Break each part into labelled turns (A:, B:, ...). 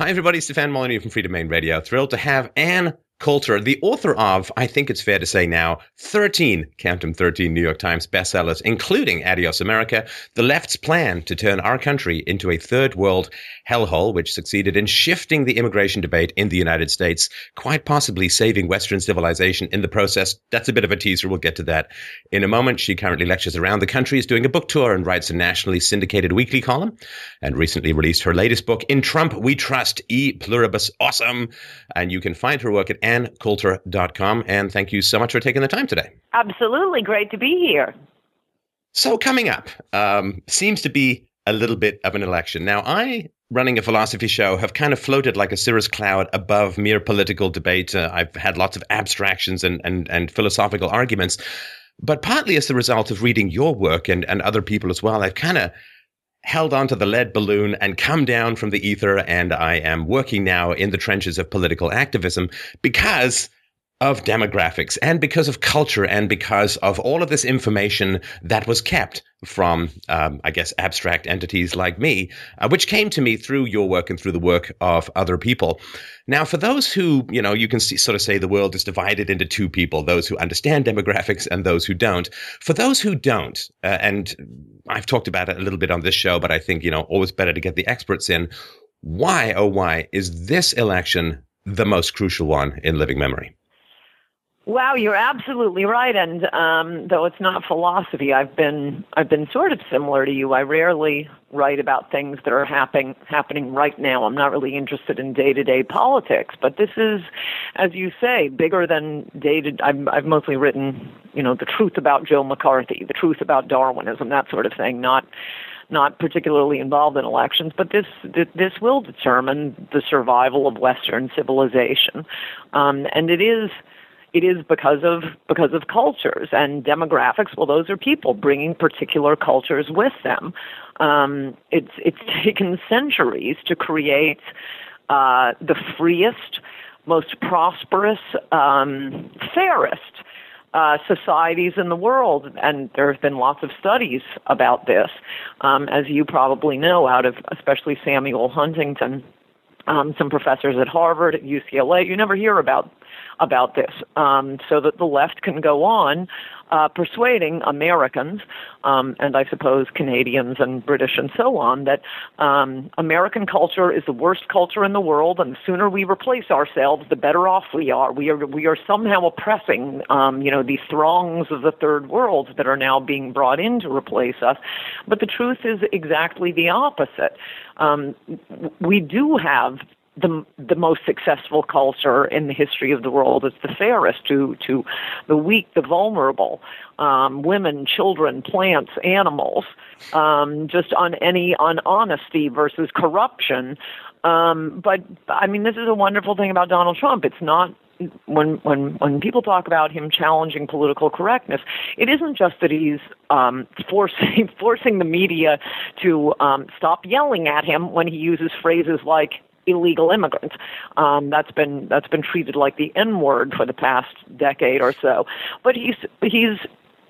A: Hi, everybody. Stefan Molyneux from Freedomain Radio. Thrilled to have Ann Coulter, the author of, I think it's fair to say now, 13, count them 13 New York Times bestsellers, including Adios America, the left's plan to turn our country into a third world hellhole, which succeeded in shifting the immigration debate in the United States, quite possibly saving Western civilization in the process. That's a bit of a teaser. We'll get to that in a moment. She currently lectures around the country, is doing a book tour, and writes a nationally syndicated weekly column, and recently released her latest book, In Trump We Trust, E Pluribus Awesome. And you can find her work at anncoulter.com. And thank you so much for taking the time today.
B: Absolutely. Great to be here.
A: So, coming up um, seems to be a little bit of an election. Now, I, running a philosophy show, have kind of floated like a cirrus cloud above mere political debate. Uh, I've had lots of abstractions and, and, and philosophical arguments. But partly as a result of reading your work and, and other people as well, I've kind of held onto the lead balloon and come down from the ether. And I am working now in the trenches of political activism because of demographics and because of culture and because of all of this information that was kept from, um, I guess, abstract entities like me, uh, which came to me through your work and through the work of other people. Now, for those who, you know, you can see, sort of say the world is divided into two people those who understand demographics and those who don't. For those who don't, uh, and I've talked about it a little bit on this show, but I think, you know, always better to get the experts in. Why, oh, why is this election the most crucial one in living memory?
B: Wow, you're absolutely right. And um, though it's not philosophy, I've been I've been sort of similar to you. I rarely write about things that are happening happening right now. I'm not really interested in day to day politics, but this is, as you say, bigger than day to. I've, I've mostly written, you know, the truth about Joe McCarthy, the truth about Darwinism, that sort of thing. Not not particularly involved in elections, but this this will determine the survival of Western civilization, um, and it is it is because of because of cultures and demographics. Well, those are people bringing particular cultures with them. Um, it's it's taken centuries to create uh, the freest, most prosperous, um, fairest. Uh, societies in the world, and there have been lots of studies about this, um, as you probably know, out of especially Samuel Huntington, um, some professors at Harvard, at UCLA. You never hear about about this, um, so that the left can go on uh, persuading Americans, um, and I suppose Canadians and British and so on, that um, American culture is the worst culture in the world, and the sooner we replace ourselves, the better off we are. We are we are somehow oppressing, um, you know, these throngs of the third world that are now being brought in to replace us. But the truth is exactly the opposite. Um, we do have the the most successful culture in the history of the world. It's the fairest to to the weak, the vulnerable, um, women, children, plants, animals. Um, just on any on honesty versus corruption. Um, but I mean, this is a wonderful thing about Donald Trump. It's not when when when people talk about him challenging political correctness, it isn't just that he's um, forcing forcing the media to um, stop yelling at him when he uses phrases like illegal immigrants. Um, that's been that's been treated like the N word for the past decade or so. But he's he's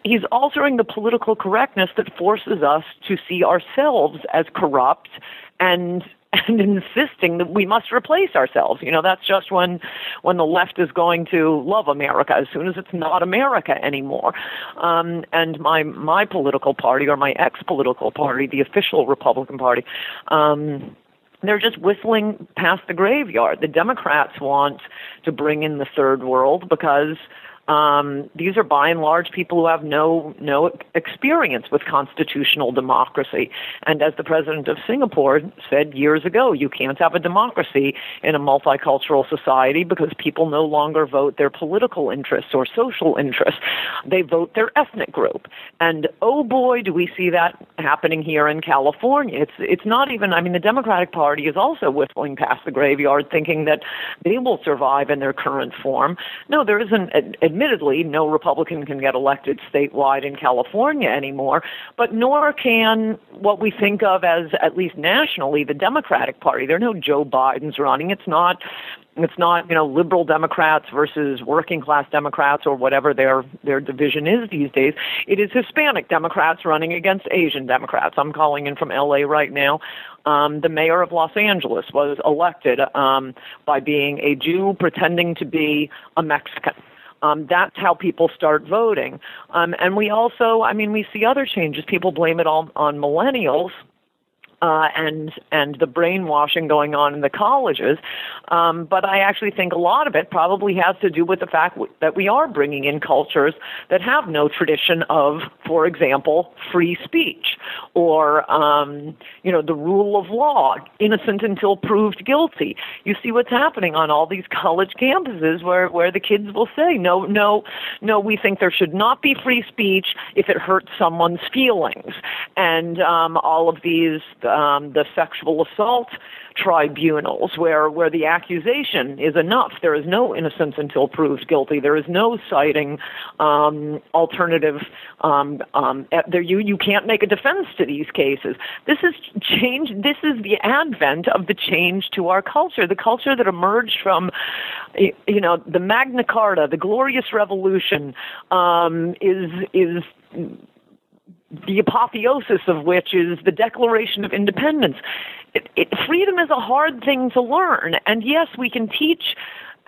B: he's altering the political correctness that forces us to see ourselves as corrupt and and insisting that we must replace ourselves. You know, that's just when when the left is going to love America as soon as it's not America anymore. Um, and my my political party or my ex political party, the official Republican Party, um, they're just whistling past the graveyard. The Democrats want to bring in the third world because um, these are by and large people who have no no experience with constitutional democracy. And as the president of Singapore said years ago, you can't have a democracy in a multicultural society because people no longer vote their political interests or social interests; they vote their ethnic group. And oh boy, do we see that happening here in California. It's it's not even. I mean, the Democratic Party is also whistling past the graveyard, thinking that they will survive in their current form. No, there is an ad- admittedly, no Republican can get elected statewide in California anymore, but nor can what we think of as, at least nationally, the Democratic Party. There are no Joe Bidens running. It's not it's not, you know, liberal Democrats versus working class Democrats or whatever their their division is these days. It is Hispanic Democrats running against Asian Democrats. I'm calling in from LA right now. Um, the mayor of Los Angeles was elected um, by being a Jew pretending to be a Mexican. Um, that's how people start voting. Um, and we also, I mean, we see other changes. People blame it all on millennials uh, and and the brainwashing going on in the colleges. Um, but I actually think a lot of it probably has to do with the fact w- that we are bringing in cultures that have no tradition of, for example, free speech or um, you know the rule of law, innocent until proved guilty. You see what's happening on all these college campuses where where the kids will say, no, no, no, we think there should not be free speech if it hurts someone's feelings, and um, all of these um, the sexual assault tribunals where, where the accusation is enough. There is no innocence until proved guilty. There is no citing um, alternative. Um, um, there, you, you can't make a defense to these cases. This is change. This is the advent of the change to our culture, the culture that emerged from, you know, the Magna Carta, the Glorious Revolution, um, is is the apotheosis of which is the Declaration of Independence. It, it, freedom is a hard thing to learn, and yes, we can teach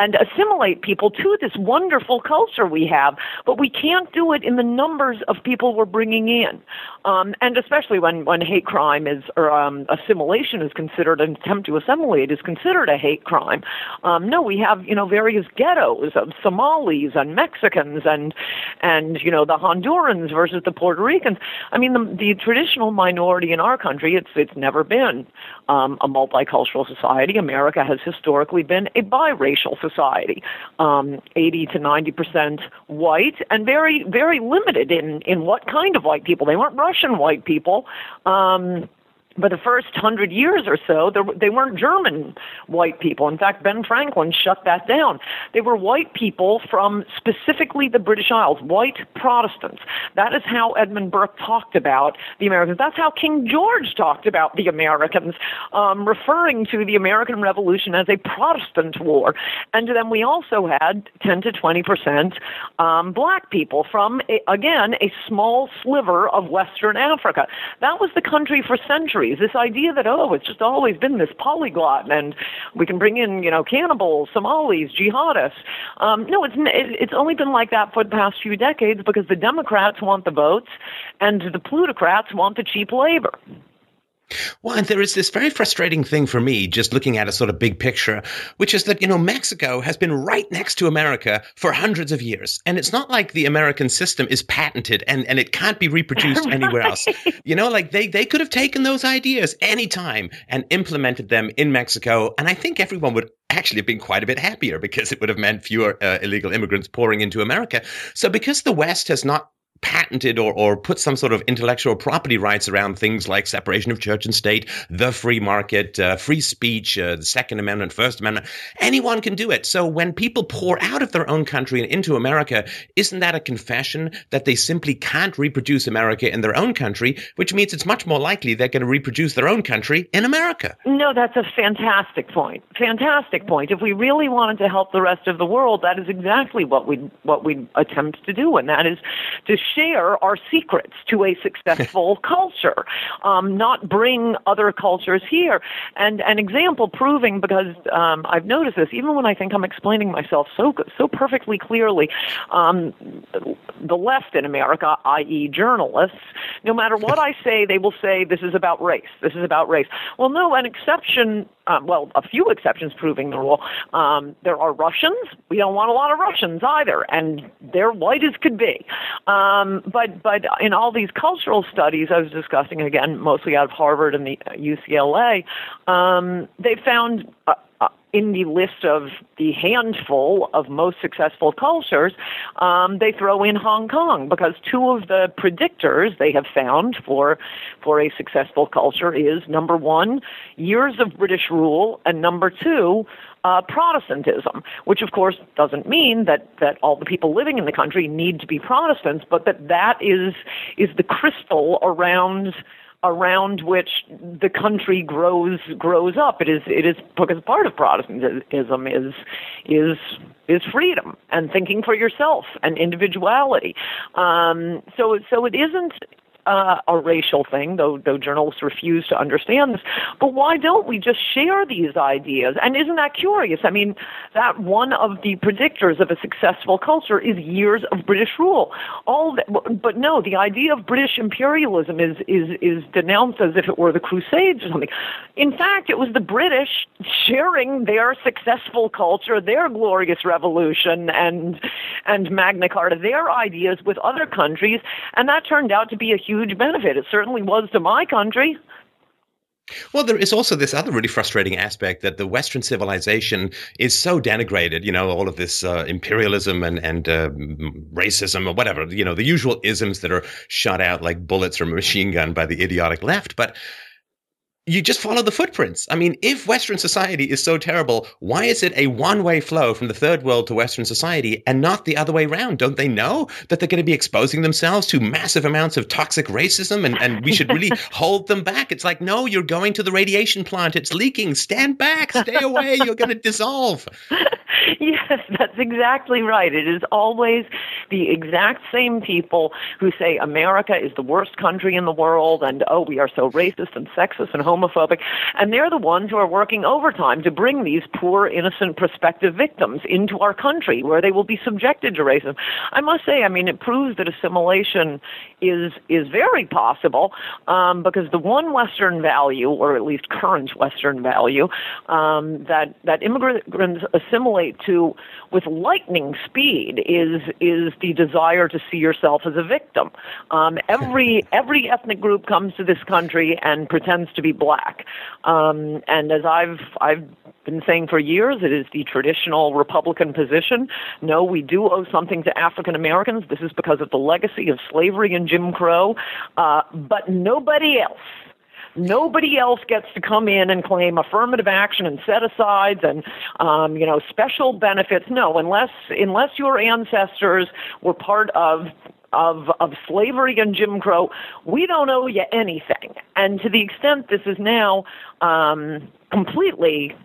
B: and assimilate people to this wonderful culture we have, but we can't do it in the numbers of people we're bringing in. Um, and especially when, when hate crime is, or um, assimilation is considered, an attempt to assimilate is considered a hate crime. Um, no, we have, you know, various ghettos of Somalis and Mexicans and, and, you know, the Hondurans versus the Puerto Ricans. I mean, the, the traditional minority in our country, it's, it's never been um, a multicultural society. America has historically been a biracial society, um, 80 to 90 percent white, and very, very limited in in what kind of white people. They weren't Russian white people. Um, but the first hundred years or so, they weren't German white people. In fact, Ben Franklin shut that down. They were white people from specifically the British Isles, white Protestants. That is how Edmund Burke talked about the Americans. That's how King George talked about the Americans, um, referring to the American Revolution as a Protestant war. And then we also had 10 to 20 percent um, black people from, a, again, a small sliver of Western Africa. That was the country for centuries this idea that oh, it's just always been this polyglot, and we can bring in you know cannibals, Somalis, jihadists. Um, no, it's it's only been like that for the past few decades because the Democrats want the votes, and the plutocrats want the cheap labor.
A: Well, and there is this very frustrating thing for me, just looking at a sort of big picture, which is that, you know, Mexico has been right next to America for hundreds of years. And it's not like the American system is patented and, and it can't be reproduced right. anywhere else. You know, like they, they could have taken those ideas anytime and implemented them in Mexico. And I think everyone would actually have been quite a bit happier because it would have meant fewer uh, illegal immigrants pouring into America. So because the West has not patented or, or put some sort of intellectual property rights around things like separation of church and state, the free market, uh, free speech, uh, the Second Amendment, First Amendment. Anyone can do it. So when people pour out of their own country and into America, isn't that a confession that they simply can't reproduce America in their own country, which means it's much more likely they're going to reproduce their own country in America?
B: No, that's a fantastic point. Fantastic point. If we really wanted to help the rest of the world, that is exactly what we what we attempt to do, and that is to share our secrets to a successful culture, um, not bring other cultures here. And an example proving, because um, I've noticed this, even when I think I'm explaining myself so so perfectly clearly, um, the left in America, i.e., journalists, no matter what I say, they will say this is about race. This is about race. Well, no, an exception um, well, a few exceptions proving the rule. Um, there are Russians. We don't want a lot of Russians either, and they're white as could be. Um, but but in all these cultural studies I was discussing again, mostly out of Harvard and the UCLA, um, they found. Uh, uh, in the list of the handful of most successful cultures, um, they throw in Hong Kong because two of the predictors they have found for for a successful culture is number one, years of British rule, and number two, uh, Protestantism, which of course doesn't mean that, that all the people living in the country need to be Protestants, but that that is is the crystal around around which the country grows grows up. It is it is because part of Protestantism is is is freedom and thinking for yourself and individuality. Um, so so it isn't uh, a racial thing, though though journalists refuse to understand this. But why don't we just share these ideas? And isn't that curious? I mean, that one of the predictors of a successful culture is years of British rule. All that, but no, the idea of British imperialism is is is denounced as if it were the Crusades or something. In fact, it was the British sharing their successful culture, their glorious revolution, and and Magna Carta, their ideas with other countries, and that turned out to be a huge huge benefit. It certainly was to my country.
A: Well, there is also this other really frustrating aspect that the Western civilization is so denigrated. You know, all of this uh, imperialism and and uh, racism or whatever. You know, the usual isms that are shot out like bullets from a machine gun by the idiotic left. But you just follow the footprints. I mean, if Western society is so terrible, why is it a one way flow from the third world to Western society and not the other way around? Don't they know that they're going to be exposing themselves to massive amounts of toxic racism and, and we should really hold them back? It's like, no, you're going to the radiation plant. It's leaking. Stand back. Stay away. You're going to dissolve.
B: yes, that's exactly right. It is always the exact same people who say America is the worst country in the world and, oh, we are so racist and sexist and homophobic. And they're the ones who are working overtime to bring these poor, innocent prospective victims into our country where they will be subjected to racism. I must say, I mean, it proves that assimilation is, is very possible um, because the one Western value, or at least current Western value, um, that, that immigrants assimilate to with lightning speed is is the desire to see yourself as a victim. Um, every every ethnic group comes to this country and pretends to be black, um, and as I've I've been saying for years, it is the traditional Republican position. No, we do owe something to African Americans. This is because of the legacy of slavery and Jim Crow, uh, but nobody else. Nobody else gets to come in and claim affirmative action and set asides and um, you know special benefits. No, unless unless your ancestors were part of of of slavery and Jim Crow, we don't owe you anything. And to the extent this is now um, completely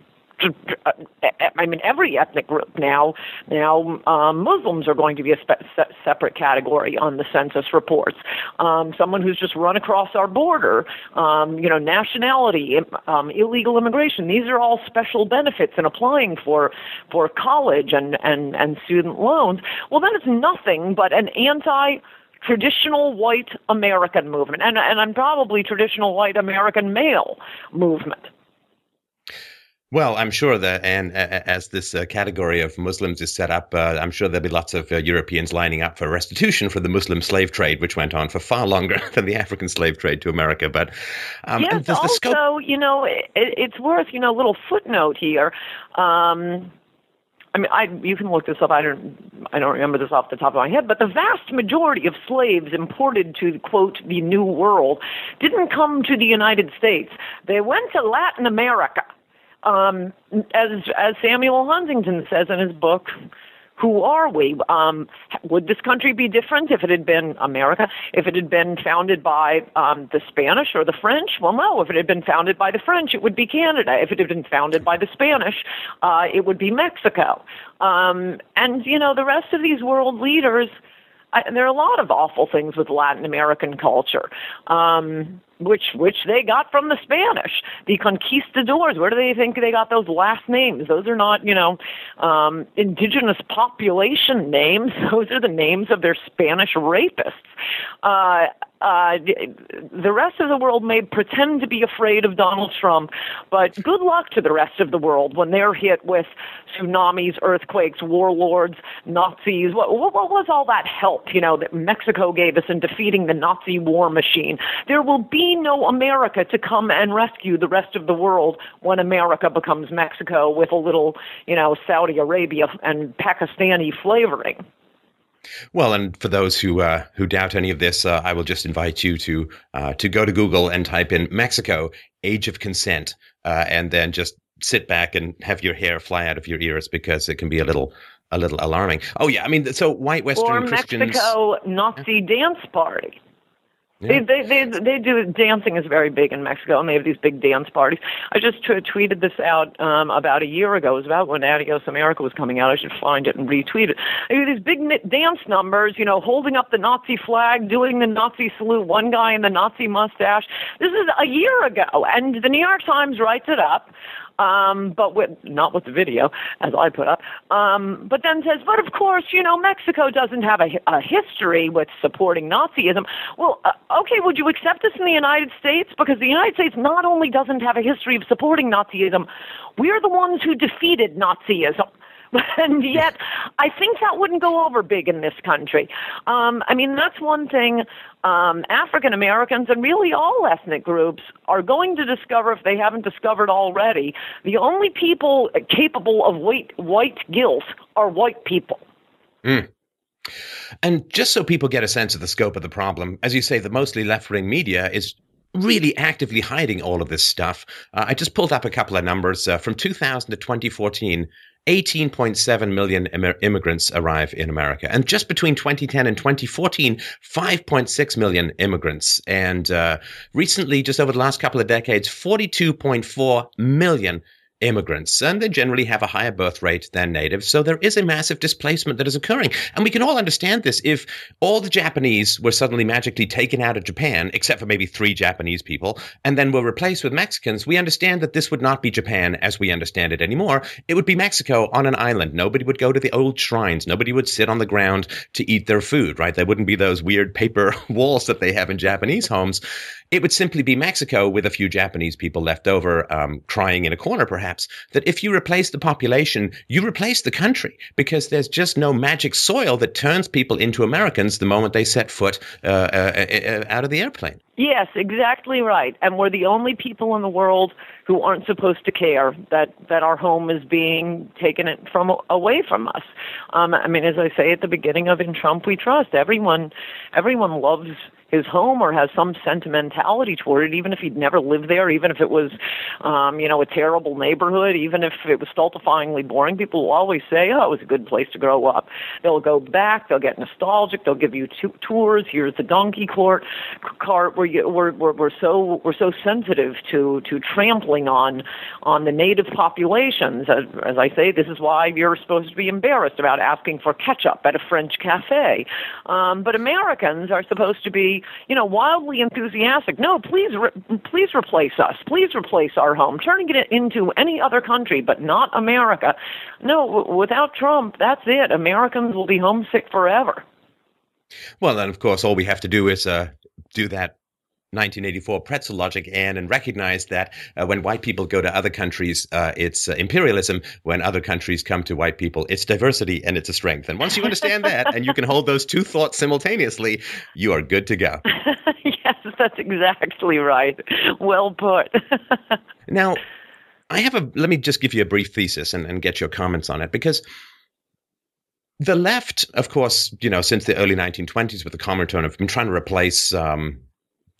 B: I mean, every ethnic group now. Now, um, Muslims are going to be a spe- se- separate category on the census reports. Um, someone who's just run across our border, um, you know, nationality, um, illegal immigration. These are all special benefits in applying for for college and and and student loans. Well, that is nothing but an anti traditional white American movement, and and I'm probably traditional white American male movement.
A: Well, I'm sure that, and uh, as this uh, category of Muslims is set up, uh, I'm sure there'll be lots of uh, Europeans lining up for restitution for the Muslim slave trade, which went on for far longer than the African slave trade to America. But
B: um, yes, also, scope- you know, it, it's worth you know a little footnote here. Um, I mean, I you can look this up. I don't I don't remember this off the top of my head, but the vast majority of slaves imported to quote the New World didn't come to the United States. They went to Latin America um, as as Samuel Huntington says in his book, who are we? Um, would this country be different if it had been America? If it had been founded by um, the Spanish or the French? Well, no. If it had been founded by the French, it would be Canada. If it had been founded by the Spanish, uh, it would be Mexico. Um, and you know, the rest of these world leaders. I, there are a lot of awful things with Latin American culture. Um, which which they got from the Spanish, the conquistadors. Where do they think they got those last names? Those are not, you know, um, indigenous population names. Those are the names of their Spanish rapists. Uh, uh, the rest of the world may pretend to be afraid of Donald Trump, but good luck to the rest of the world when they're hit with tsunamis, earthquakes, warlords, Nazis. What, what, what was all that help, you know, that Mexico gave us in defeating the Nazi war machine? There will be no America to come and rescue the rest of the world when America becomes Mexico with a little, you know, Saudi Arabia and Pakistani flavoring.
A: Well, and for those who uh, who doubt any of this, uh, I will just invite you to uh, to go to Google and type in Mexico age of consent, uh, and then just sit back and have your hair fly out of your ears because it can be a little a little alarming. Oh yeah, I mean, so white Western
B: or
A: Christians.
B: Mexico Nazi dance party. Yeah. They, they they they do dancing is very big in Mexico, and they have these big dance parties. I just t- tweeted this out um, about a year ago. It was about when Adios America was coming out. I should find it and retweet it. They do these big dance numbers, you know, holding up the Nazi flag, doing the Nazi salute. One guy in the Nazi mustache. This is a year ago, and the New York Times writes it up um, but with not with the video as I put up. Um, but then says, but of course, you know, Mexico doesn't have a, a history with supporting Nazism. Well, uh, okay, would you accept this in the United States? Because the United States not only doesn't have a history of supporting Nazism, we're the ones who defeated Nazism. and yet I think that wouldn't go over big in this country. Um, I mean, that's one thing um, African Americans and really all ethnic groups are going to discover if they haven't discovered already. The only people capable of white, white guilt are white people.
A: Mm. And just so people get a sense of the scope of the problem, as you say, the mostly left wing media is really actively hiding all of this stuff. Uh, I just pulled up a couple of numbers uh, from 2000 to 2014. 18.7 million Im- immigrants arrive in America. And just between 2010 and 2014, 5.6 million immigrants. And uh, recently, just over the last couple of decades, 42.4 million immigrants, and they generally have a higher birth rate than natives. So there is a massive displacement that is occurring. And we can all understand this if all the Japanese were suddenly magically taken out of Japan, except for maybe three Japanese people, and then were replaced with Mexicans. We understand that this would not be Japan as we understand it anymore. It would be Mexico on an island. Nobody would go to the old shrines. Nobody would sit on the ground to eat their food, right? There wouldn't be those weird paper walls that they have in Japanese homes. It would simply be Mexico with a few Japanese people left over, um, crying in a corner, perhaps. That if you replace the population, you replace the country because there's just no magic soil that turns people into Americans the moment they set foot uh, uh, uh, out of the airplane.
B: Yes, exactly right. And we're the only people in the world who aren't supposed to care that that our home is being taken from away from us. Um, I mean, as I say at the beginning of In Trump We Trust, everyone everyone loves his home or has some sentimentality toward it, even if he'd never lived there, even if it was, um, you know, a terrible neighborhood, even if it was stultifyingly boring. People will always say, "Oh, it was a good place to grow up." They'll go back. They'll get nostalgic. They'll give you t- tours. Here's the donkey court cart. Where you, we're, we're we're so we're so sensitive to to trampling on on the native populations. As, as I say, this is why you're supposed to be embarrassed about asking for ketchup at a French cafe. Um, but Americans are supposed to be you know, wildly enthusiastic. No, please, re- please replace us. Please replace our home. Turning it into any other country, but not America. No, w- without Trump, that's it. Americans will be homesick forever.
A: Well, then, of course, all we have to do is uh, do that 1984 pretzel logic and and recognize that uh, when white people go to other countries, uh, it's uh, imperialism. When other countries come to white people, it's diversity and it's a strength. And once you understand that and you can hold those two thoughts simultaneously, you are good to go.
B: yes, that's exactly right. Well put.
A: now, I have a, let me just give you a brief thesis and, and get your comments on it because the left, of course, you know, since the early 1920s with the Comintern have been trying to replace um,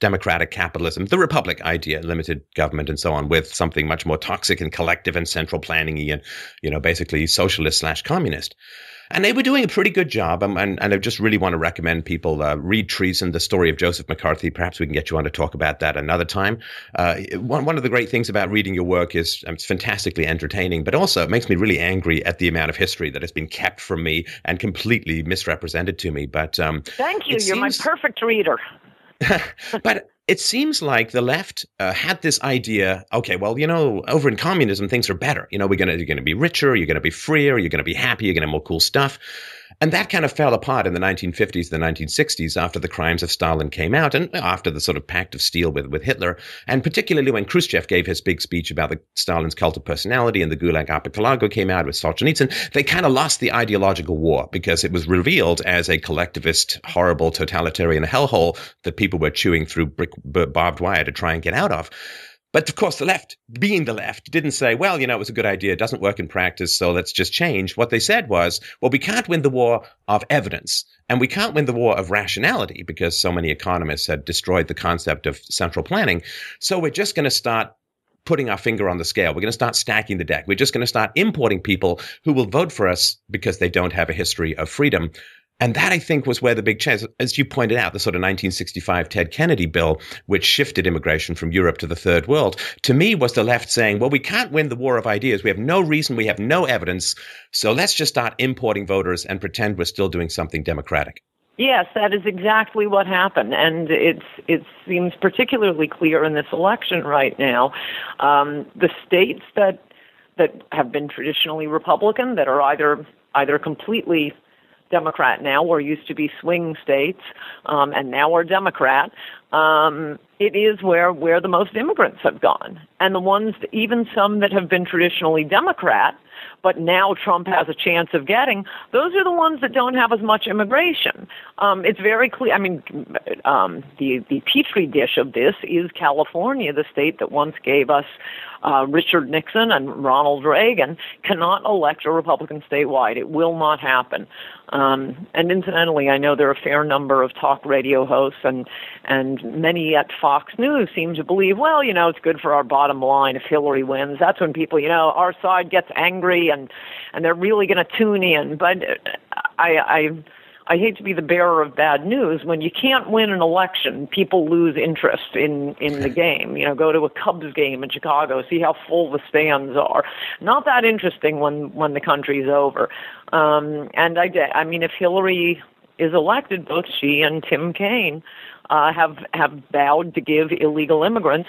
A: democratic capitalism, the republic idea, limited government, and so on, with something much more toxic and collective and central planning and, you know, basically socialist slash communist. And they were doing a pretty good job. Um, and, and I just really want to recommend people uh, read Treason, the story of Joseph McCarthy. Perhaps we can get you on to talk about that another time. Uh, one, one of the great things about reading your work is um, it's fantastically entertaining, but also it makes me really angry at the amount of history that has been kept from me and completely misrepresented to me. But um,
B: thank you. You're seems, my perfect reader.
A: but it seems like the left uh, had this idea okay well you know over in communism things are better. You know we're gonna you're gonna be richer you're gonna be freer you're gonna be happy you're gonna have more cool stuff And that kind of fell apart in the 1950s, the 1960s, after the crimes of Stalin came out and after the sort of pact of steel with, with Hitler. And particularly when Khrushchev gave his big speech about the Stalin's cult of personality and the Gulag Archipelago came out with Solzhenitsyn, they kind of lost the ideological war because it was revealed as a collectivist, horrible, totalitarian hellhole that people were chewing through brick, barbed wire to try and get out of. But of course, the left, being the left, didn't say, well, you know, it was a good idea. It doesn't work in practice, so let's just change. What they said was, well, we can't win the war of evidence, and we can't win the war of rationality because so many economists had destroyed the concept of central planning. So we're just going to start putting our finger on the scale. We're going to start stacking the deck. We're just going to start importing people who will vote for us because they don't have a history of freedom. And that, I think, was where the big change, as you pointed out, the sort of 1965 Ted Kennedy bill, which shifted immigration from Europe to the third world, to me was the left saying, well, we can't win the war of ideas. We have no reason. We have no evidence. So let's just start importing voters and pretend we're still doing something democratic.
B: Yes, that is exactly what happened, and it's it seems particularly clear in this election right now. Um, the states that that have been traditionally Republican, that are either either completely Democrat now, or used to be swing states, um, and now are Democrat. Um, it is where where the most immigrants have gone, and the ones, even some that have been traditionally Democrat, but now Trump has a chance of getting, those are the ones that don't have as much immigration. Um, it's very clear. I mean, um, the the petri dish of this is California, the state that once gave us uh, Richard Nixon and Ronald Reagan, cannot elect a Republican statewide. It will not happen. Um, and incidentally, I know there are a fair number of talk radio hosts and and many at Fox News seem to believe, well, you know, it's good for our bottom line if Hillary wins. That's when people, you know, our side gets angry and and they're really going to tune in. But I I I hate to be the bearer of bad news. When you can't win an election, people lose interest in in the game. You know, go to a Cubs game in Chicago, see how full the stands are. Not that interesting when when the country's over. Um, and I I mean, if Hillary is elected, both she and Tim Kaine uh, have have vowed to give illegal immigrants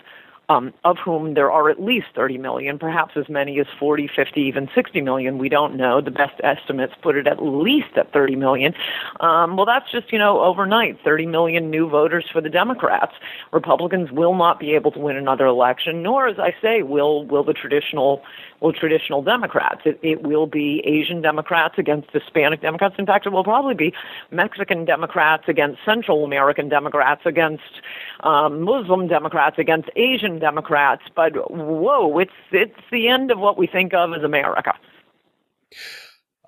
B: um, of whom there are at least 30 million, perhaps as many as 40, 50, even 60 million. We don't know. The best estimates put it at least at 30 million. Um, well, that's just, you know, overnight, 30 million new voters for the Democrats. Republicans will not be able to win another election, nor, as I say, will will the traditional will traditional Democrats. It, it will be Asian Democrats against Hispanic Democrats. In fact, it will probably be Mexican Democrats against Central American Democrats, against um, Muslim Democrats, against Asian Democrats. But whoa, it's it's the end of what we think of as America.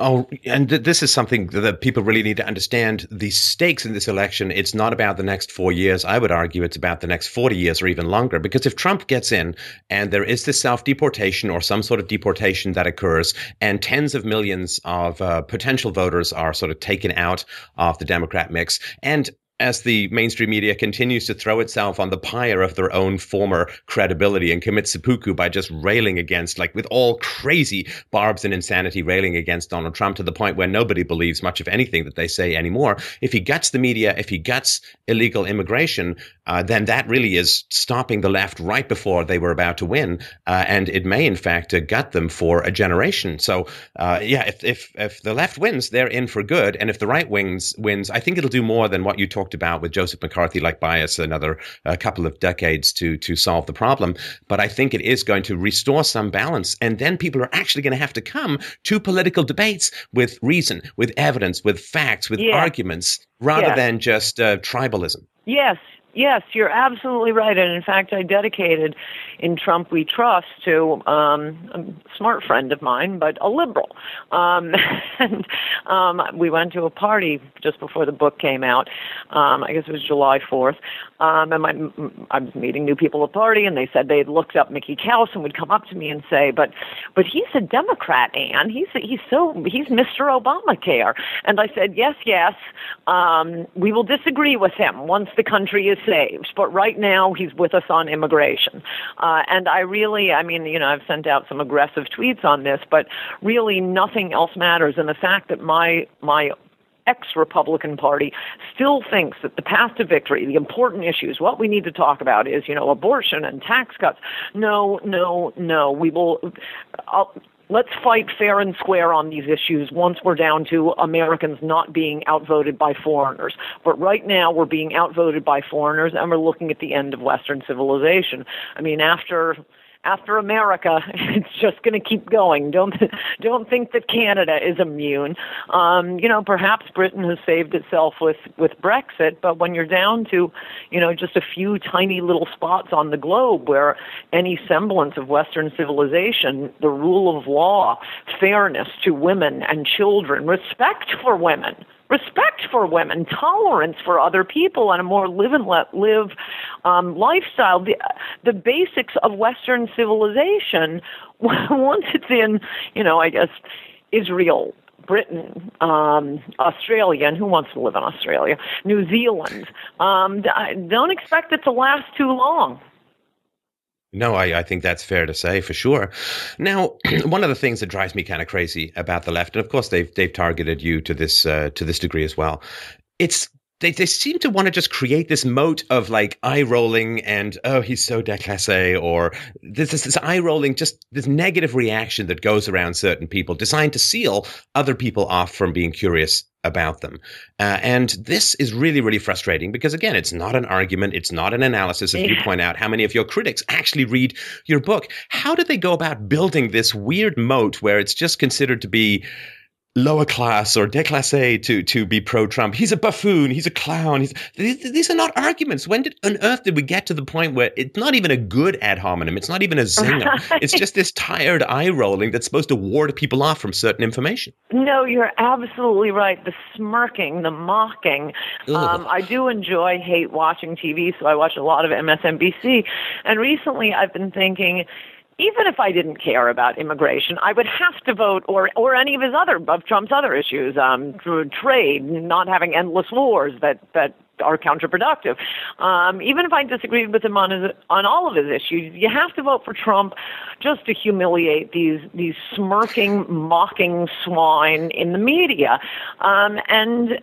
A: Oh, and this is something that people really need to understand. The stakes in this election, it's not about the next four years. I would argue it's about the next 40 years or even longer. Because if Trump gets in and there is this self deportation or some sort of deportation that occurs, and tens of millions of uh, potential voters are sort of taken out of the Democrat mix, and as the mainstream media continues to throw itself on the pyre of their own former credibility and commit seppuku by just railing against, like with all crazy barbs and insanity, railing against Donald Trump to the point where nobody believes much of anything that they say anymore. If he guts the media, if he guts illegal immigration, uh, then that really is stopping the left right before they were about to win, uh, and it may in fact uh, gut them for a generation. So, uh, yeah, if, if if the left wins, they're in for good, and if the right wings wins, I think it'll do more than what you talked about with Joseph McCarthy, like bias another uh, couple of decades to to solve the problem. But I think it is going to restore some balance, and then people are actually going to have to come to political debates with reason, with evidence, with facts, with yeah. arguments, rather yeah. than just uh, tribalism.
B: Yes, Yes, you're absolutely right. And in fact, I dedicated in Trump We Trust to um, a smart friend of mine, but a liberal. Um, and um, we went to a party just before the book came out. Um, I guess it was July 4th. Um, and my, I was meeting new people at the party, and they said they had looked up Mickey Kaus and would come up to me and say, "But, but he's a Democrat, Ann. He's he's so he's Mr. Obamacare." And I said, "Yes, yes. Um, we will disagree with him once the country is saved, but right now he's with us on immigration." Uh, and I really, I mean, you know, I've sent out some aggressive tweets on this, but really nothing else matters. And the fact that my my ex Republican Party still thinks that the path to victory, the important issues, what we need to talk about is, you know, abortion and tax cuts. No, no, no. We will. I'll, let's fight fair and square on these issues once we're down to Americans not being outvoted by foreigners. But right now we're being outvoted by foreigners and we're looking at the end of Western civilization. I mean, after after America, it's just going to keep going. Don't don't think that Canada is immune. Um, you know, perhaps Britain has saved itself with with Brexit, but when you're down to, you know, just a few tiny little spots on the globe where any semblance of Western civilization, the rule of law, fairness to women and children, respect for women respect for women, tolerance for other people, and a more live and let live um, lifestyle. The, the basics of Western civilization, once it's in, you know, I guess, Israel, Britain, um, Australia, and who wants to live in Australia? New Zealand. Um, don't expect it to last too long.
A: No, I, I think that's fair to say for sure. Now, one of the things that drives me kind of crazy about the left, and of course they've they've targeted you to this uh, to this degree as well. It's they, they seem to want to just create this moat of like eye rolling and oh he's so déclassé or this this, this eye rolling just this negative reaction that goes around certain people designed to seal other people off from being curious about them. Uh, and this is really really frustrating because again it's not an argument it's not an analysis if you point out how many of your critics actually read your book. How do they go about building this weird moat where it's just considered to be lower class or déclassé to to be pro Trump. He's a buffoon. He's a clown. He's, these, these, are not arguments. When did on earth did we get to the point where it's not even a good ad hominem? It's not even a zinger. it's just this tired eye rolling that's supposed to ward people off from certain information.
B: No, you're absolutely right. The smirking, the mocking. Um, I do enjoy hate watching TV, so I watch a lot of MSNBC. And recently, I've been thinking even if I didn't care about immigration, I would have to vote, or or any of his other of Trump's other issues, um, trade, not having endless wars that that are counterproductive. Um, even if I disagreed with him on his, on all of his issues, you have to vote for Trump just to humiliate these these smirking, mocking swine in the media. Um, and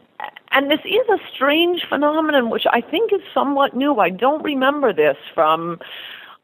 B: and this is a strange phenomenon, which I think is somewhat new. I don't remember this from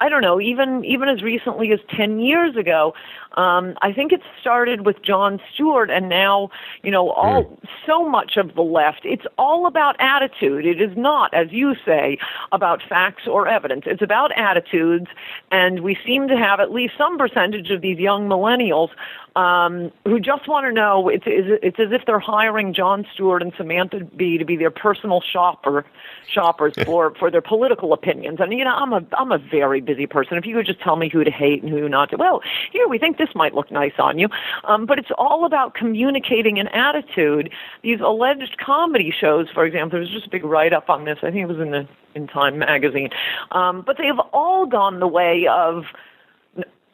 B: I don't know, even even as recently as 10 years ago. Um, I think it started with Jon Stewart, and now, you know, all mm. so much of the left. It's all about attitude. It is not, as you say, about facts or evidence. It's about attitudes, and we seem to have at least some percentage of these young millennials um, who just want to know. It's it's as if they're hiring Jon Stewart and Samantha Bee to be their personal shopper shoppers for for their political opinions. And you know, I'm a I'm a very busy person. If you could just tell me who to hate and who not to, well, here we think this might look nice on you. Um, but it's all about communicating an attitude. These alleged comedy shows, for example, there was just a big write up on this. I think it was in the in Time magazine. Um, but they have all gone the way of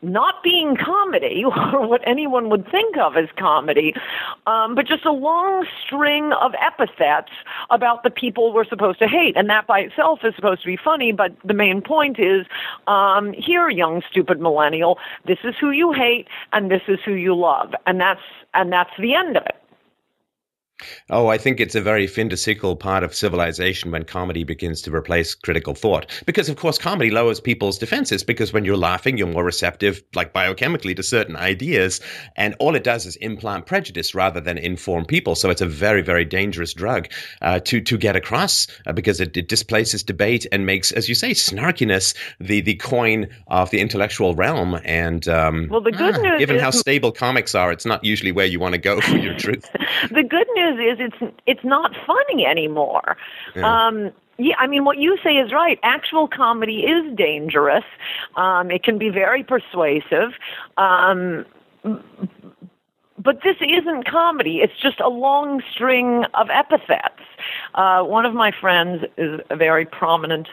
B: not being comedy or what anyone would think of as comedy, um, but just a long string of epithets about the people we're supposed to hate. And that by itself is supposed to be funny, but the main point is um, here, young, stupid millennial, this is who you hate and this is who you love. And that's, and that's the end of it.
A: Oh, I think it's a very fin de siècle part of civilization when comedy begins to replace critical thought. Because, of course, comedy lowers people's defenses because when you're laughing, you're more receptive, like biochemically, to certain ideas. And all it does is implant prejudice rather than inform people. So it's a very, very dangerous drug uh, to, to get across uh, because it, it, displaces debate and makes, as you say, snarkiness the, the coin of the intellectual realm. And um,
B: well, the good ah, news
A: given
B: is-
A: how stable comics are, it's not usually where you want to go for your truth.
B: the good news is is it's it's not funny anymore. Yeah. Um, yeah, I mean, what you say is right. Actual comedy is dangerous. Um, it can be very persuasive. Um, but this isn't comedy. It's just a long string of epithets. Uh, one of my friends is a very prominent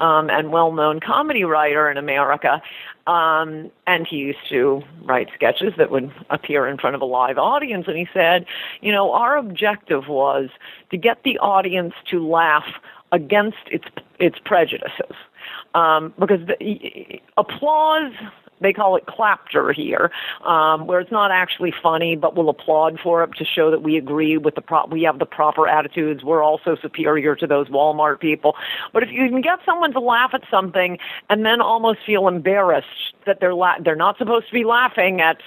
B: um, and well-known comedy writer in America, um, and he used to write sketches that would appear in front of a live audience. And he said, you know, our objective was to get the audience to laugh against its its prejudices, um, because the, applause they call it clapter here, um, where it's not actually funny, but we'll applaud for it to show that we agree with the pro- we have the proper attitudes. We're also superior to those Walmart people. But if you can get someone to laugh at something and then almost feel embarrassed that they're la- they're not supposed to be laughing at.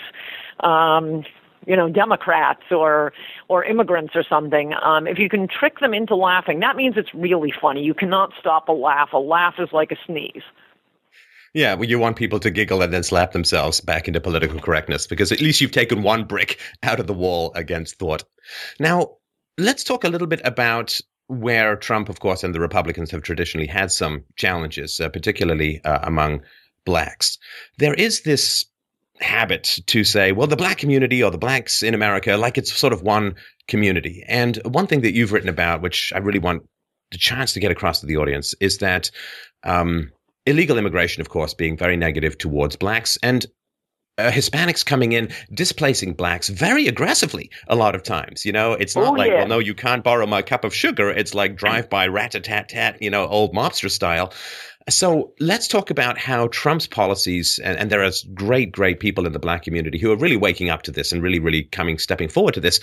B: Um, you know, Democrats or or immigrants or something. Um, if you can trick them into laughing, that means it's really funny. You cannot stop a laugh. A laugh is like a sneeze.
A: Yeah, well, you want people to giggle and then slap themselves back into political correctness because at least you've taken one brick out of the wall against thought. Now, let's talk a little bit about where Trump, of course, and the Republicans have traditionally had some challenges, uh, particularly uh, among blacks. There is this habit to say, well, the black community or the blacks in America, like it's sort of one community. And one thing that you've written about, which I really want the chance to get across to the audience, is that um, illegal immigration, of course, being very negative towards blacks and uh, Hispanics coming in, displacing blacks very aggressively a lot of times. You know, it's not
B: oh,
A: like,
B: yeah.
A: well, no, you can't borrow my cup of sugar. It's like drive by rat a tat tat, you know, old mobster style. So let's talk about how Trump's policies, and, and, there are great, great people in the black community who are really waking up to this and really, really coming, stepping forward to this.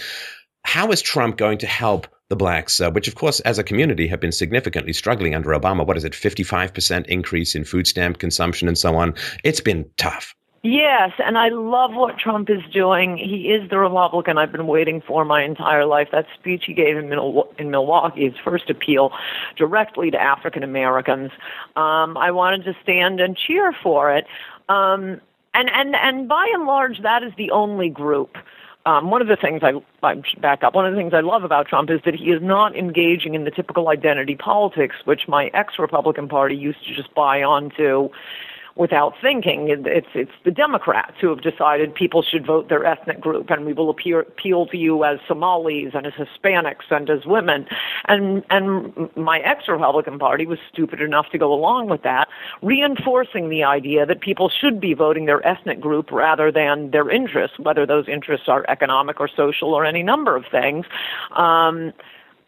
A: How is Trump going to help the blacks, uh, which, of course, as a community have been significantly struggling under Obama? What is it, 55% increase in food stamp consumption and so on? It's been tough.
B: Yes, and I love what Trump is doing. He is the Republican I've been waiting for my entire life. That speech he gave in, in Milwaukee, his first appeal directly to African Americans, um, I wanted to stand and cheer for it. Um, and, and, and by and large, that is the only group. Um, one of the things I, I back up. One of the things I love about Trump is that he is not engaging in the typical identity politics, which my ex-Republican Party used to just buy onto without thinking. It's it's the Democrats who have decided people should vote their ethnic group, and we will appear, appeal to you as Somalis and as Hispanics and as women. And and my ex-Republican Party was stupid enough to go along with that, reinforcing the idea that people should be voting their ethnic group rather than their interests, whether those interests are economic or social or any number of things. Um,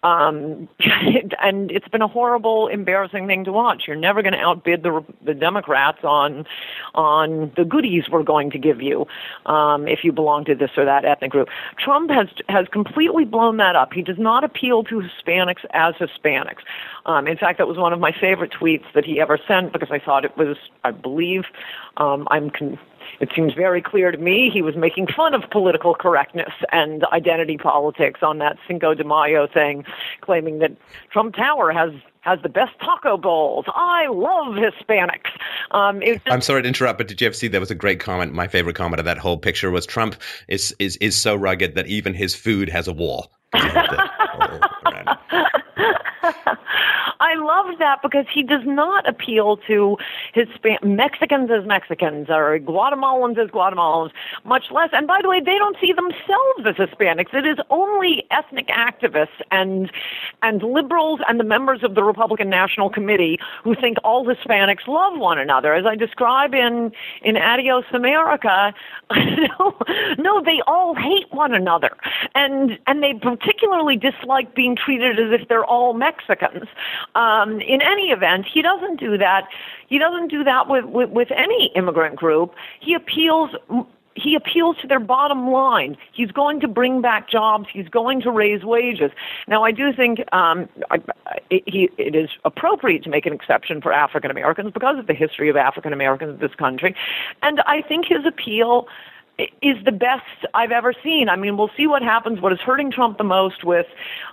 B: um, and it's been a horrible, embarrassing thing to watch. You're never going to outbid the the Democrats on on the goodies we're going to give you um, if you belong to this or that ethnic group. Trump has has completely blown that up. He does not appeal to Hispanics as Hispanics. Um, in fact, that was one of my favorite tweets that he ever sent because I thought it was, I believe, um, I'm. Con- it seems very clear to me he was making fun of political correctness and identity politics on that Cinco de Mayo thing, claiming that Trump Tower has has the best taco bowls. I love Hispanics. Um, just,
A: I'm sorry to interrupt, but did you ever see there was a great comment? My favorite comment of that whole picture was Trump is is is so rugged that even his food has a wall.
B: I love that because he does not appeal to his Mexicans as Mexicans or Guatemalans as Guatemalans, much less. And by the way, they don't see themselves as Hispanics. It is only ethnic activists and and liberals and the members of the Republican National Committee who think all Hispanics love one another, as I describe in in Adios America. no, no, they all hate one another, and and they particularly dislike being treated as if they're all Mexicans. Um, in any event, he doesn't do that. He doesn't do that with, with, with any immigrant group. He appeals he appeals to their bottom line. He's going to bring back jobs. He's going to raise wages. Now, I do think um, I, he, it is appropriate to make an exception for African Americans because of the history of African Americans in this country, and I think his appeal is the best I've ever seen. I mean, we'll see what happens. What is hurting Trump the most with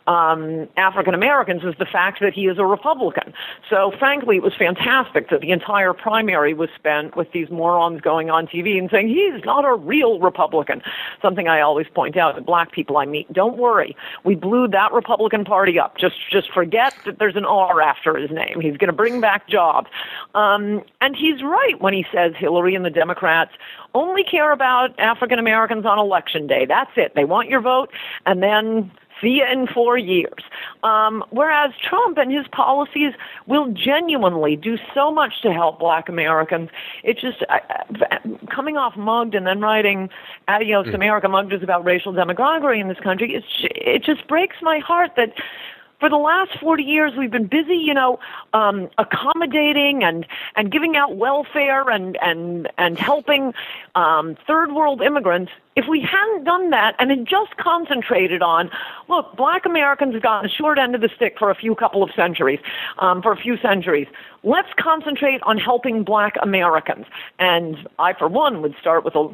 B: um, African Americans is the fact that he is a Republican. So, frankly, it was fantastic that the entire primary was spent with these morons going on TV and saying he's not a real Republican. Something I always point out to black people I meet. Don't worry, we blew that Republican Party up. Just just forget that there's an R after his name. He's going to bring back jobs. Um, and he's right when he says Hillary and the Democrats only care about African Americans on election day. That's it. They want your vote, and then see you in four years. Um, whereas Trump and his policies will genuinely do so much to help black Americans. It's just, uh, coming off Mugged and then writing Adios mm. America, Mugged is about racial demagoguery in this country, it's, it just breaks my heart that for the last 40 years we've been busy you know um, accommodating and and giving out welfare and and and helping um, third world immigrants. If we hadn't done that and had just concentrated on look black americans have gotten the short end of the stick for a few couple of centuries um, for a few centuries. Let's concentrate on helping black americans. And i for one would start with a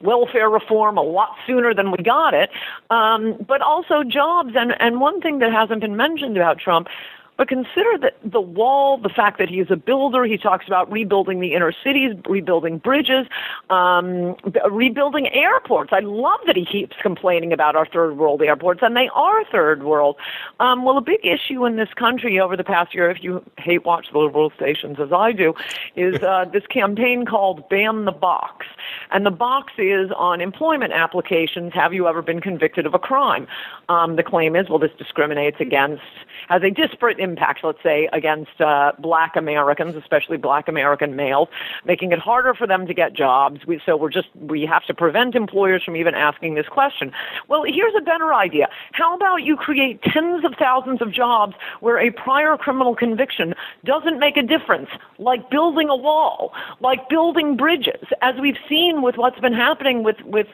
B: welfare reform a lot sooner than we got it, um, but also jobs. And, and one thing that hasn't been mentioned about Trump but consider that the wall, the fact that he's a builder, he talks about rebuilding the inner cities, rebuilding bridges, um, rebuilding airports. I love that he keeps complaining about our third world airports, and they are third world. Um, well, a big issue in this country over the past year, if you hate watch the liberal stations as I do, is uh, this campaign called Ban the Box. And the box is on employment applications have you ever been convicted of a crime? Um, the claim is, well, this discriminates against, has a disparate impact, let's say, against uh, black Americans, especially black American males, making it harder for them to get jobs. We, so we're just, we have to prevent employers from even asking this question. Well, here's a better idea. How about you create tens of thousands of jobs where a prior criminal conviction doesn't make a difference, like building a wall, like building bridges, as we've seen with what's been happening with, with,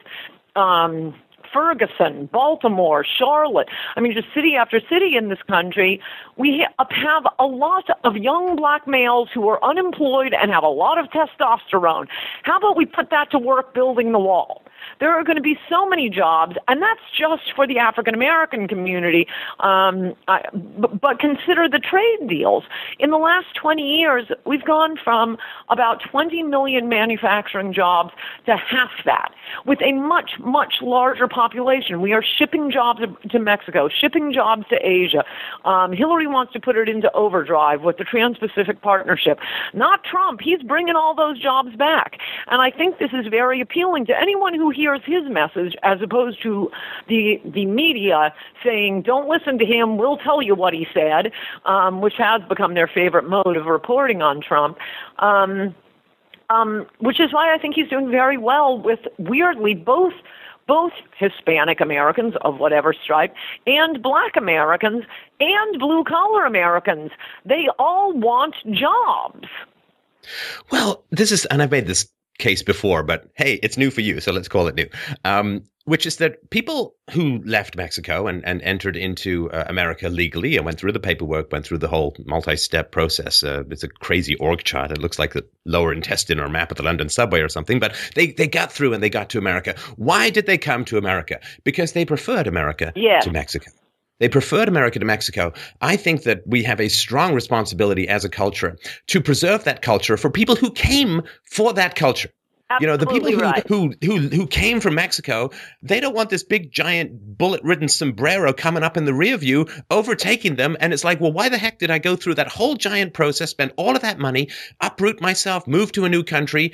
B: um, Ferguson, Baltimore, Charlotte. I mean, just city after city in this country, we have a lot of young black males who are unemployed and have a lot of testosterone. How about we put that to work building the wall? There are going to be so many jobs, and that's just for the African American community. Um, I, but, consider the trade deals. In the last 20 years, we've gone from about 20 million manufacturing jobs to half that, with a much, much larger population. We are shipping jobs to Mexico, shipping jobs to Asia. Um, Hillary wants to put it into overdrive with the Trans Pacific Partnership. Not Trump. He's bringing all those jobs back. And I think this is very appealing to anyone who hears his message as opposed to the the media saying, "Don't listen to him. We'll tell you what he said," um, which has become their favorite mode of reporting on Trump. Um, um, which is why I think he's doing very well with weirdly both both Hispanic Americans of whatever stripe and black Americans and blue collar Americans. They all want jobs.
A: Well, this is, and I've made this case before, but hey, it's new for you, so let's call it new. Um, which is that people who left Mexico and, and entered into uh, America legally and went through the paperwork, went through the whole multi step process. Uh, it's a crazy org chart. It looks like the lower intestine or map of the London subway or something, but they, they got through and they got to America. Why did they come to America? Because they preferred America yeah. to Mexico. They preferred America to Mexico. I think that we have a strong responsibility as a culture to preserve that culture for people who came for that culture.
B: Absolutely
A: you know, the people who,
B: right.
A: who who who came from Mexico, they don't want this big giant bullet-ridden sombrero coming up in the rear view, overtaking them. And it's like, well, why the heck did I go through that whole giant process, spend all of that money, uproot myself, move to a new country,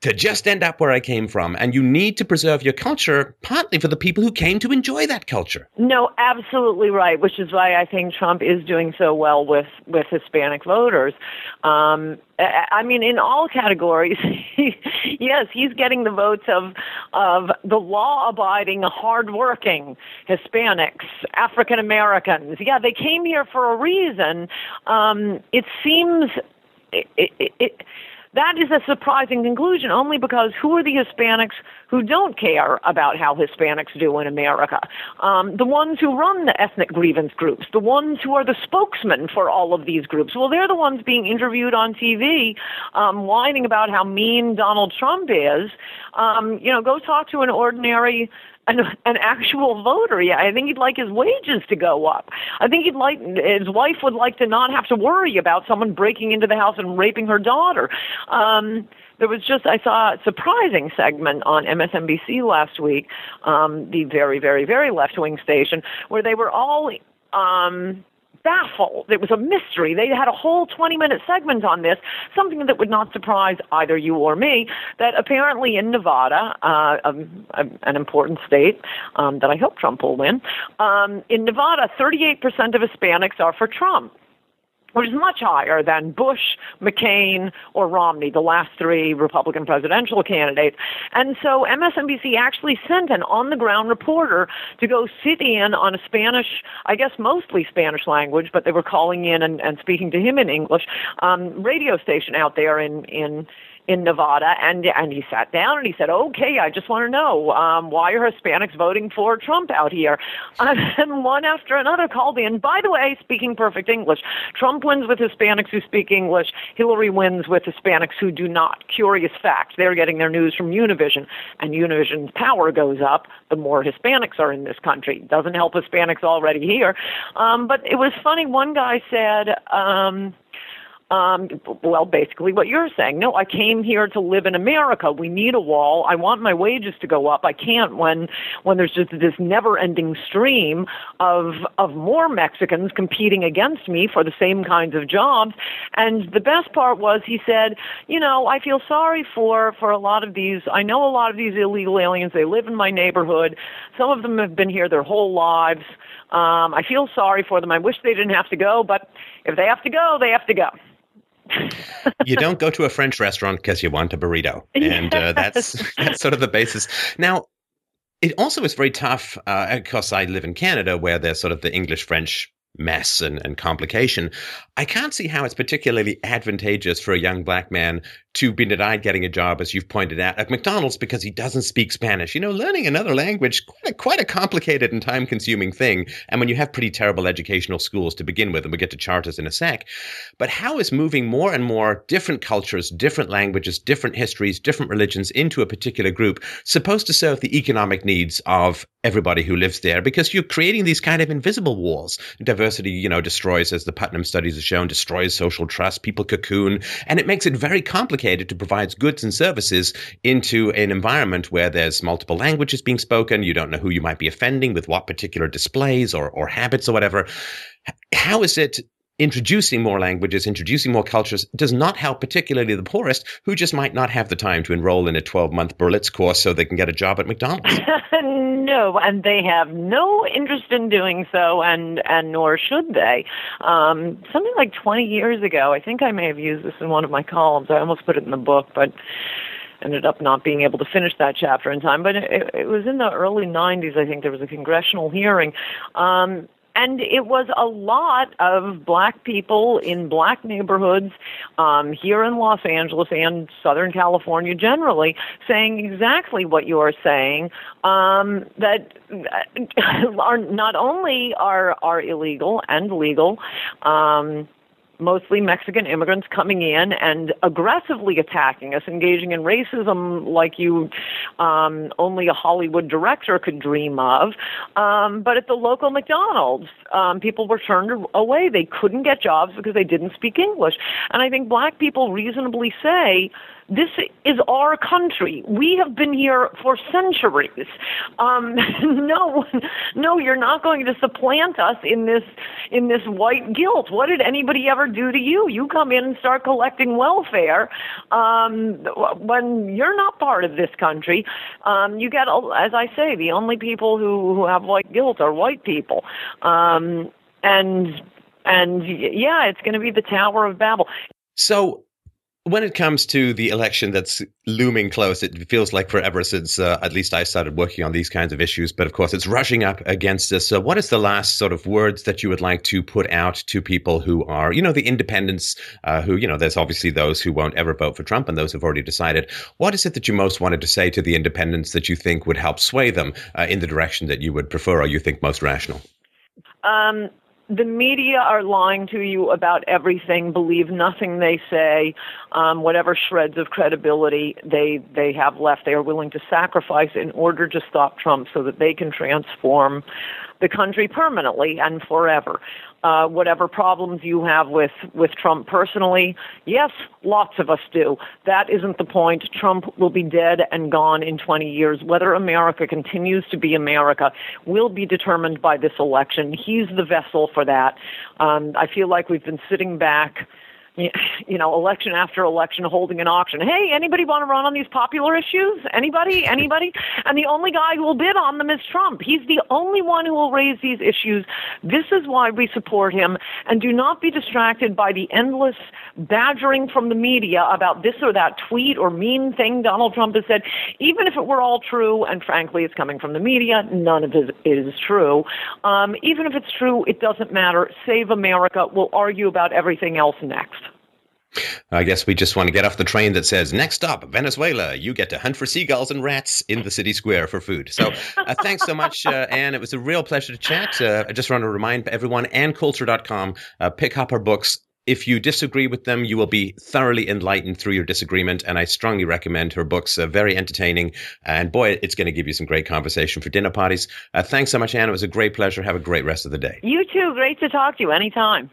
A: to just end up where I came from. And you need to preserve your culture partly for the people who came to enjoy that culture.
B: No, absolutely right, which is why I think Trump is doing so well with, with Hispanic voters. Um, I mean, in all categories, yes, he's getting the votes of of the law-abiding, hardworking Hispanics, African Americans. Yeah, they came here for a reason. Um, it seems it, it, it that is a surprising conclusion only because who are the Hispanics who don't care about how Hispanics do in America? Um, the ones who run the ethnic grievance groups, the ones who are the spokesmen for all of these groups. Well, they're the ones being interviewed on TV, um, whining about how mean Donald Trump is. Um, you know, go talk to an ordinary an, an actual voter. Yeah, I think he'd like his wages to go up. I think he'd like his wife would like to not have to worry about someone breaking into the house and raping her daughter. Um, there was just I saw a surprising segment on MSNBC last week, um, the very very very left wing station, where they were all um, baffled. It was a mystery. They had a whole 20 minute segment on this, something that would not surprise either you or me, that apparently in Nevada, uh, um, an important state um, that I hope Trump will win, um, in Nevada, 38% of Hispanics are for Trump. Which is much higher than Bush, McCain, or Romney, the last three Republican presidential candidates. And so MSNBC actually sent an on the ground reporter to go sit in on a Spanish, I guess mostly Spanish language, but they were calling in and, and speaking to him in English, um, radio station out there in, in in Nevada, and and he sat down and he said, "Okay, I just want to know um, why are Hispanics voting for Trump out here?" and then one after another called in. By the way, speaking perfect English, Trump wins with Hispanics who speak English. Hillary wins with Hispanics who do not. Curious fact: they're getting their news from Univision, and Univision's power goes up the more Hispanics are in this country. Doesn't help Hispanics already here, um, but it was funny. One guy said. Um, um, well, basically what you're saying. No, I came here to live in America. We need a wall. I want my wages to go up. I can't when when there's just this never-ending stream of of more Mexicans competing against me for the same kinds of jobs. And the best part was he said, you know, I feel sorry for for a lot of these. I know a lot of these illegal aliens. They live in my neighborhood. Some of them have been here their whole lives. Um, I feel sorry for them. I wish they didn't have to go, but if they have to go, they have to go
A: you don't go to a French restaurant because you want a burrito, and uh, that's that's sort of the basis. Now, it also is very tough uh, because I live in Canada, where there's sort of the English French mess and, and complication. I can't see how it's particularly advantageous for a young black man to be denied getting a job, as you've pointed out, at McDonald's because he doesn't speak Spanish. You know, learning another language quite a, quite a complicated and time consuming thing. And when you have pretty terrible educational schools to begin with, and we get to charters in a sec. But how is moving more and more different cultures, different languages, different histories, different religions into a particular group supposed to serve the economic needs of everybody who lives there? Because you're creating these kind of invisible walls. Diversity, you know, destroys, as the Putnam studies have shown, destroys social trust. People cocoon, and it makes it very complicated to provide goods and services into an environment where there's multiple languages being spoken. You don't know who you might be offending with what particular displays or, or habits or whatever. How is it introducing more languages, introducing more cultures does not help particularly the poorest who just might not have the time to enroll in a 12 month Berlitz course so they can get a job at McDonald's.
B: no, and they have no interest in doing so, and, and nor should they. Um, something like 20 years ago, I think I may have used this in one of my columns. I almost put it in the book, but ended up not being able to finish that chapter in time. But it, it was in the early 90s, I think there was a congressional hearing. Um, and it was a lot of black people in black neighborhoods um, here in Los Angeles and Southern California generally saying exactly what you're saying um, that are not only are are illegal and legal. Um, mostly Mexican immigrants coming in and aggressively attacking us, engaging in racism like you um, only a Hollywood director could dream of. Um, but at the local McDonald's, um, people were turned away. They couldn't get jobs because they didn't speak English. And I think black people reasonably say, this is our country. We have been here for centuries. Um, no, no, you're not going to supplant us in this in this white guilt. What did anybody ever do to you? You come in and start collecting welfare um, when you're not part of this country. Um, you get, as I say, the only people who who have white guilt are white people, um, and and yeah, it's going to be the Tower of Babel.
A: So when it comes to the election that's looming close, it feels like forever since uh, at least I started working on these kinds of issues. But of course, it's rushing up against us. So, what is the last sort of words that you would like to put out to people who are, you know, the independents, uh, who, you know, there's obviously those who won't ever vote for Trump and those who've already decided. What is it that you most wanted to say to the independents that you think would help sway them uh, in the direction that you would prefer or you think most rational?
B: Um, the media are lying to you about everything. Believe nothing they say. Um, whatever shreds of credibility they they have left, they are willing to sacrifice in order to stop Trump, so that they can transform the country permanently and forever. Uh, whatever problems you have with, with Trump personally, yes, lots of us do. That isn't the point. Trump will be dead and gone in 20 years. Whether America continues to be America will be determined by this election. He's the vessel for that. Um, I feel like we've been sitting back you know, election after election holding an auction. Hey, anybody want to run on these popular issues? Anybody? Anybody? and the only guy who will bid on them is Trump. He's the only one who will raise these issues. This is why we support him. And do not be distracted by the endless badgering from the media about this or that tweet or mean thing Donald Trump has said. Even if it were all true, and frankly, it's coming from the media, none of it is true. Um, even if it's true, it doesn't matter. Save America. We'll argue about everything else next.
A: I guess we just want to get off the train that says, next stop, Venezuela. You get to hunt for seagulls and rats in the city square for food. So uh, thanks so much, uh, Ann. It was a real pleasure to chat. Uh, I just want to remind everyone, AnnCoulter.com, uh, pick up her books. If you disagree with them, you will be thoroughly enlightened through your disagreement. And I strongly recommend her books. Uh, very entertaining. And boy, it's going to give you some great conversation for dinner parties. Uh, thanks so much, Ann. It was a great pleasure. Have a great rest of the day.
B: You too. Great to talk to you anytime.